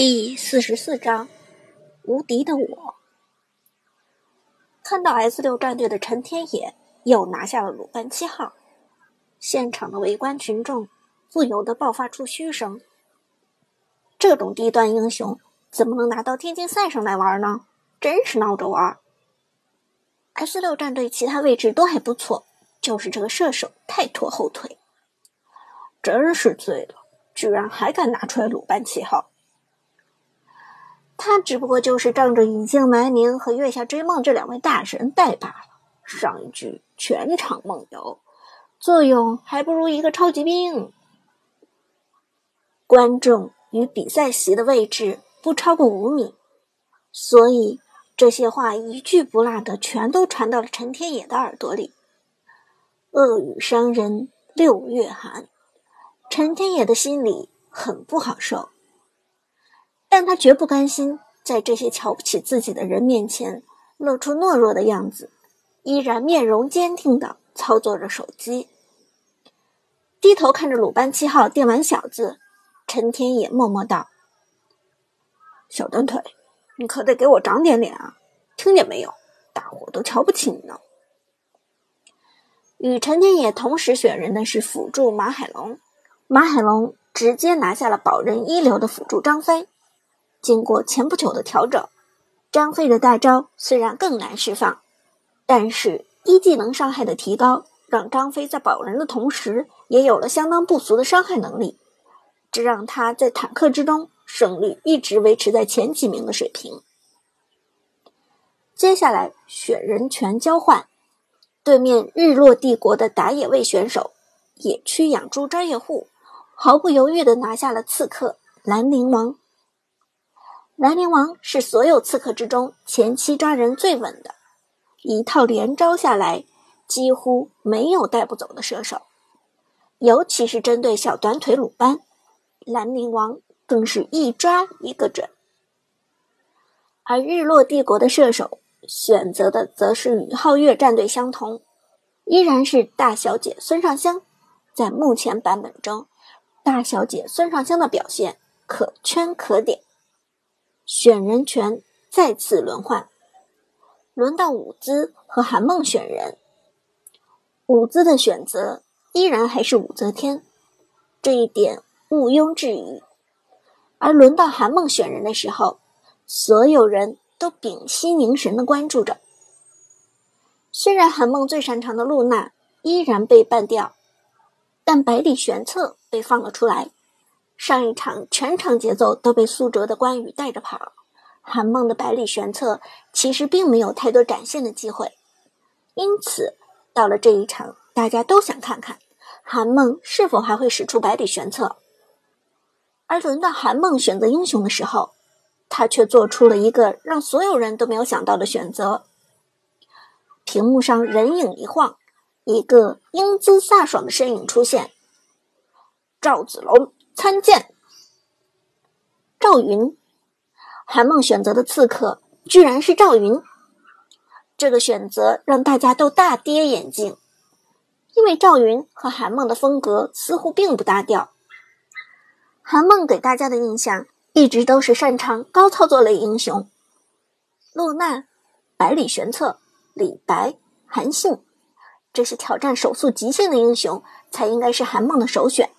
第四十四章，无敌的我。看到 S 六战队的陈天野又拿下了鲁班七号，现场的围观群众不由得爆发出嘘声。这种低端英雄怎么能拿到天津赛上来玩呢？真是闹着玩！S 六战队其他位置都还不错，就是这个射手太拖后腿，真是醉了，居然还敢拿出来鲁班七号！他只不过就是仗着隐姓埋名和月下追梦这两位大神带罢了，上一局全场梦游，作用还不如一个超级兵。观众与比赛席的位置不超过五米，所以这些话一句不落的全都传到了陈天野的耳朵里。恶语伤人六月寒，陈天野的心里很不好受。但他绝不甘心在这些瞧不起自己的人面前露出懦弱的样子，依然面容坚定的操作着手机，低头看着鲁班七号电玩小子陈天野，默默道：“小短腿，你可得给我长点脸啊！听见没有？大伙都瞧不起你呢。”与陈天野同时选人的是辅助马海龙，马海龙直接拿下了保人一流的辅助张飞。经过前不久的调整，张飞的大招虽然更难释放，但是一技能伤害的提高，让张飞在保人的同时，也有了相当不俗的伤害能力，这让他在坦克之中胜率一直维持在前几名的水平。接下来选人权交换，对面日落帝国的打野位选手野区养猪专业户，毫不犹豫地拿下了刺客兰陵王。兰陵王是所有刺客之中前期抓人最稳的，一套连招下来几乎没有带不走的射手，尤其是针对小短腿鲁班，兰陵王更是一抓一个准。而日落帝国的射手选择的则是与皓月战队相同，依然是大小姐孙尚香。在目前版本中，大小姐孙尚香的表现可圈可点。选人权再次轮换，轮到舞姿和韩梦选人。舞姿的选择依然还是武则天，这一点毋庸置疑。而轮到韩梦选人的时候，所有人都屏息凝神的关注着。虽然韩梦最擅长的露娜依然被办掉，但百里玄策被放了出来。上一场全场节奏都被苏哲的关羽带着跑，韩梦的百里玄策其实并没有太多展现的机会，因此到了这一场，大家都想看看韩梦是否还会使出百里玄策。而轮到韩梦选择英雄的时候，他却做出了一个让所有人都没有想到的选择。屏幕上人影一晃，一个英姿飒爽的身影出现，赵子龙。参见。赵云，韩梦选择的刺客居然是赵云，这个选择让大家都大跌眼镜，因为赵云和韩梦的风格似乎并不搭调。韩梦给大家的印象一直都是擅长高操作类英雄，露娜、百里玄策、李白、韩信。这些挑战手速极限的英雄才应该是韩梦的首选。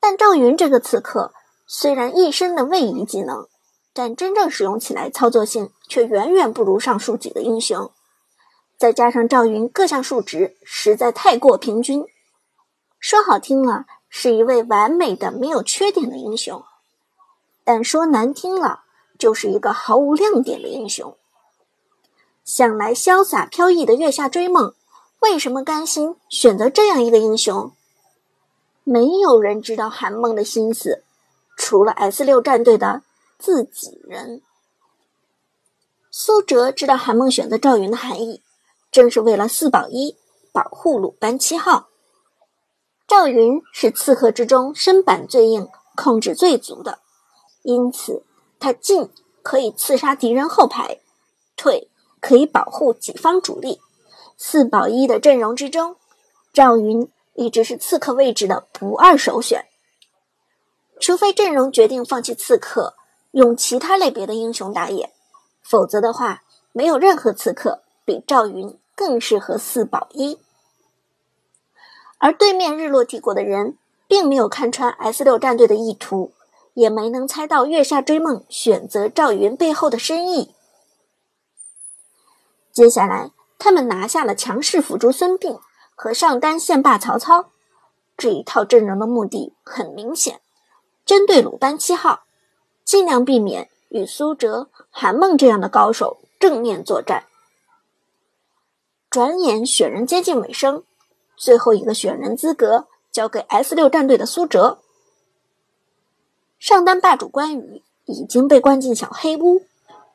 但赵云这个刺客虽然一身的位移技能，但真正使用起来操作性却远远不如上述几个英雄。再加上赵云各项数值实在太过平均，说好听了是一位完美的没有缺点的英雄，但说难听了就是一个毫无亮点的英雄。想来潇洒飘逸的月下追梦，为什么甘心选择这样一个英雄？没有人知道韩梦的心思，除了 S 六战队的自己人。苏哲知道韩梦选择赵云的含义，正是为了四保一，保护鲁班七号。赵云是刺客之中身板最硬、控制最足的，因此他进可以刺杀敌人后排，退可以保护己方主力。四保一的阵容之中，赵云。一直是刺客位置的不二首选，除非阵容决定放弃刺客，用其他类别的英雄打野，否则的话，没有任何刺客比赵云更适合四保一。而对面日落帝国的人并没有看穿 S 六战队的意图，也没能猜到月下追梦选择赵云背后的深意。接下来，他们拿下了强势辅助孙膑和上单线霸曹操，这一套阵容的目的很明显，针对鲁班七号，尽量避免与苏哲、韩梦这样的高手正面作战。转眼选人接近尾声。最后一个选人资格交给 S 六战队的苏哲。上单霸主关羽已经被关进小黑屋，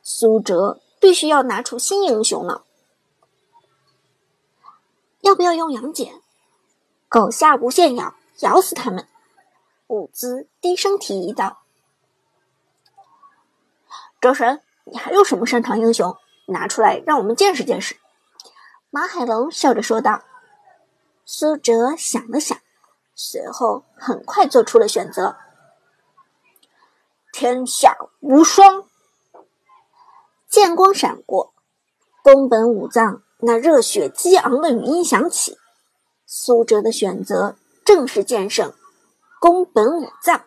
苏哲必须要拿出新英雄了。要不要用杨戬？狗下无限咬，咬死他们！伍兹低声提议道：“哲神，你还有什么擅长英雄？拿出来让我们见识见识。”马海龙笑着说道。苏哲想了想，随后很快做出了选择。天下无双，剑光闪过，宫本武藏那热血激昂的语音响起。苏哲的选择正是剑圣宫本武藏。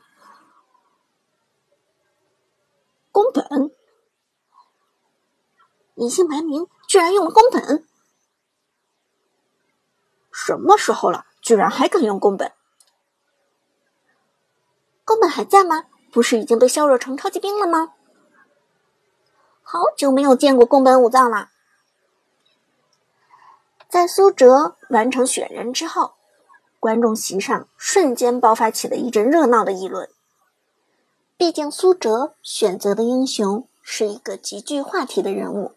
宫本，隐姓埋名，居然用了宫本。什么时候了？居然还敢用宫本？宫本还在吗？不是已经被削弱成超级兵了吗？好久没有见过宫本武藏了。在苏哲完成选人之后，观众席上瞬间爆发起了一阵热闹的议论。毕竟苏哲选择的英雄是一个极具话题的人物，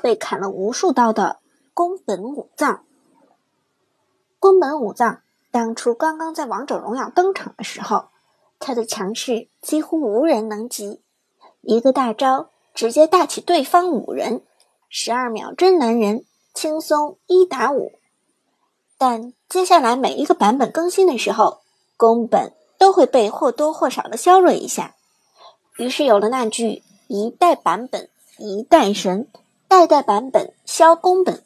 被砍了无数刀的宫本武藏。宫本武藏当初刚刚在王者荣耀登场的时候，他的强势几乎无人能及，一个大招直接带起对方五人，十二秒真男人轻松一打五。但接下来每一个版本更新的时候，宫本都会被或多或少的削弱一下，于是有了那句“一代版本一代神，代代版本削宫本”。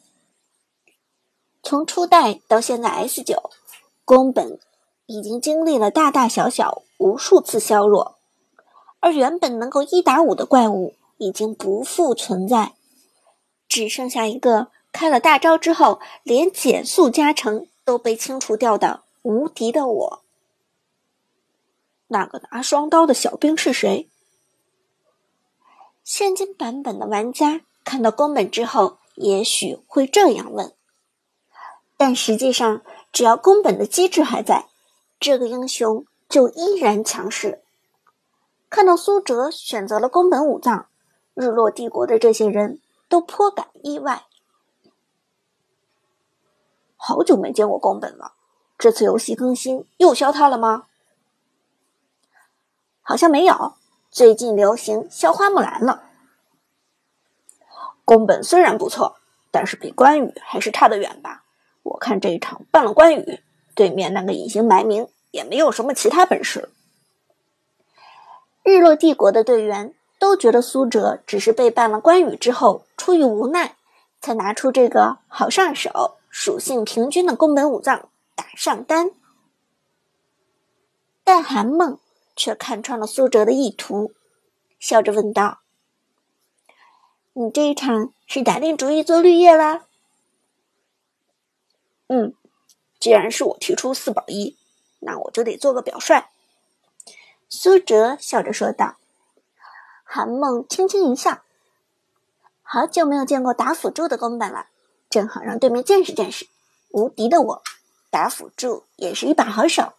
从初代到现在 S 九，宫本已经经历了大大小小无数次削弱，而原本能够一打五的怪物已经不复存在，只剩下一个开了大招之后连减速加成都被清除掉的无敌的我。那个拿双刀的小兵是谁？现今版本的玩家看到宫本之后，也许会这样问。但实际上，只要宫本的机制还在，这个英雄就依然强势。看到苏哲选择了宫本武藏，日落帝国的这些人都颇感意外。好久没见过宫本了，这次游戏更新又削他了吗？好像没有，最近流行削花木兰了。宫本虽然不错，但是比关羽还是差得远吧。我看这一场办了关羽，对面那个隐姓埋名也没有什么其他本事。日落帝国的队员都觉得苏哲只是被办了关羽之后，出于无奈才拿出这个好上手、属性平均的宫本武藏打上单。但韩梦却看穿了苏哲的意图，笑着问道：“你这一场是打定主意做绿叶啦？”嗯，既然是我提出四保一，那我就得做个表率。”苏哲笑着说道。韩梦轻轻一笑：“好久没有见过打辅助的宫本了，正好让对面见识见识，无敌的我打辅助也是一把好手。”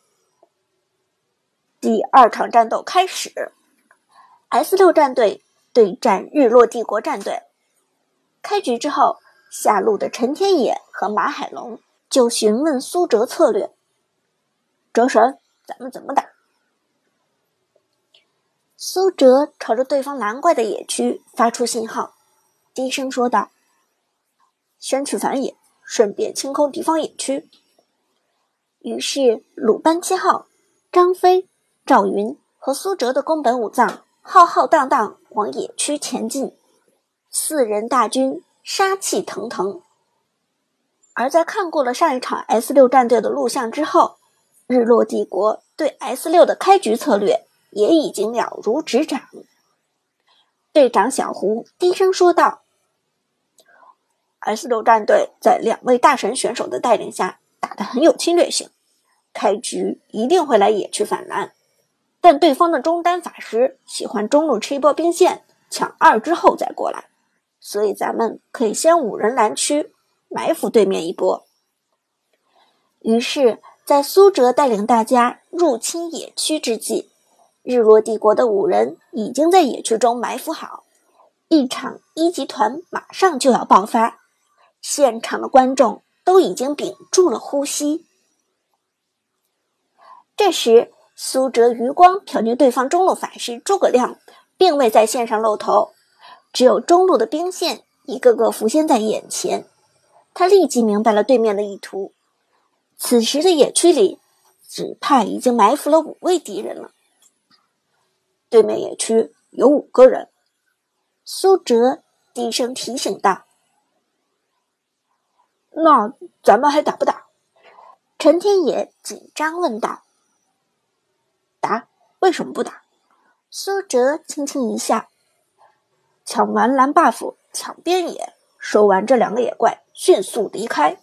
第二场战斗开始，S 六战队对战日落帝国战队。开局之后，下路的陈天野和马海龙。就询问苏哲策略，哲神，咱们怎么打？苏哲朝着对方蓝怪的野区发出信号，低声说道：“先去反野，顺便清空敌方野区。”于是鲁班七号、张飞、赵云和苏哲的宫本武藏浩浩荡荡往野区前进，四人大军杀气腾腾。而在看过了上一场 S 六战队的录像之后，日落帝国对 S 六的开局策略也已经了如指掌。队长小胡低声说道：“S 六战队在两位大神选手的带领下打得很有侵略性，开局一定会来野区反蓝。但对方的中单法师喜欢中路吃一波兵线，抢二之后再过来，所以咱们可以先五人蓝区。”埋伏对面一波。于是，在苏哲带领大家入侵野区之际，日落帝国的五人已经在野区中埋伏好，一场一级团马上就要爆发。现场的观众都已经屏住了呼吸。这时，苏哲余光瞟见对方中路法师诸葛亮并未在线上露头，只有中路的兵线一个个浮现在眼前。他立即明白了对面的意图。此时的野区里，只怕已经埋伏了五位敌人了。对面野区有五个人，苏哲低声提醒道：“那咱们还打不打？”陈天野紧张问道。“打？为什么不打？”苏哲轻轻一笑：“抢完蓝 buff，抢边野，收完这两个野怪。”迅速离开。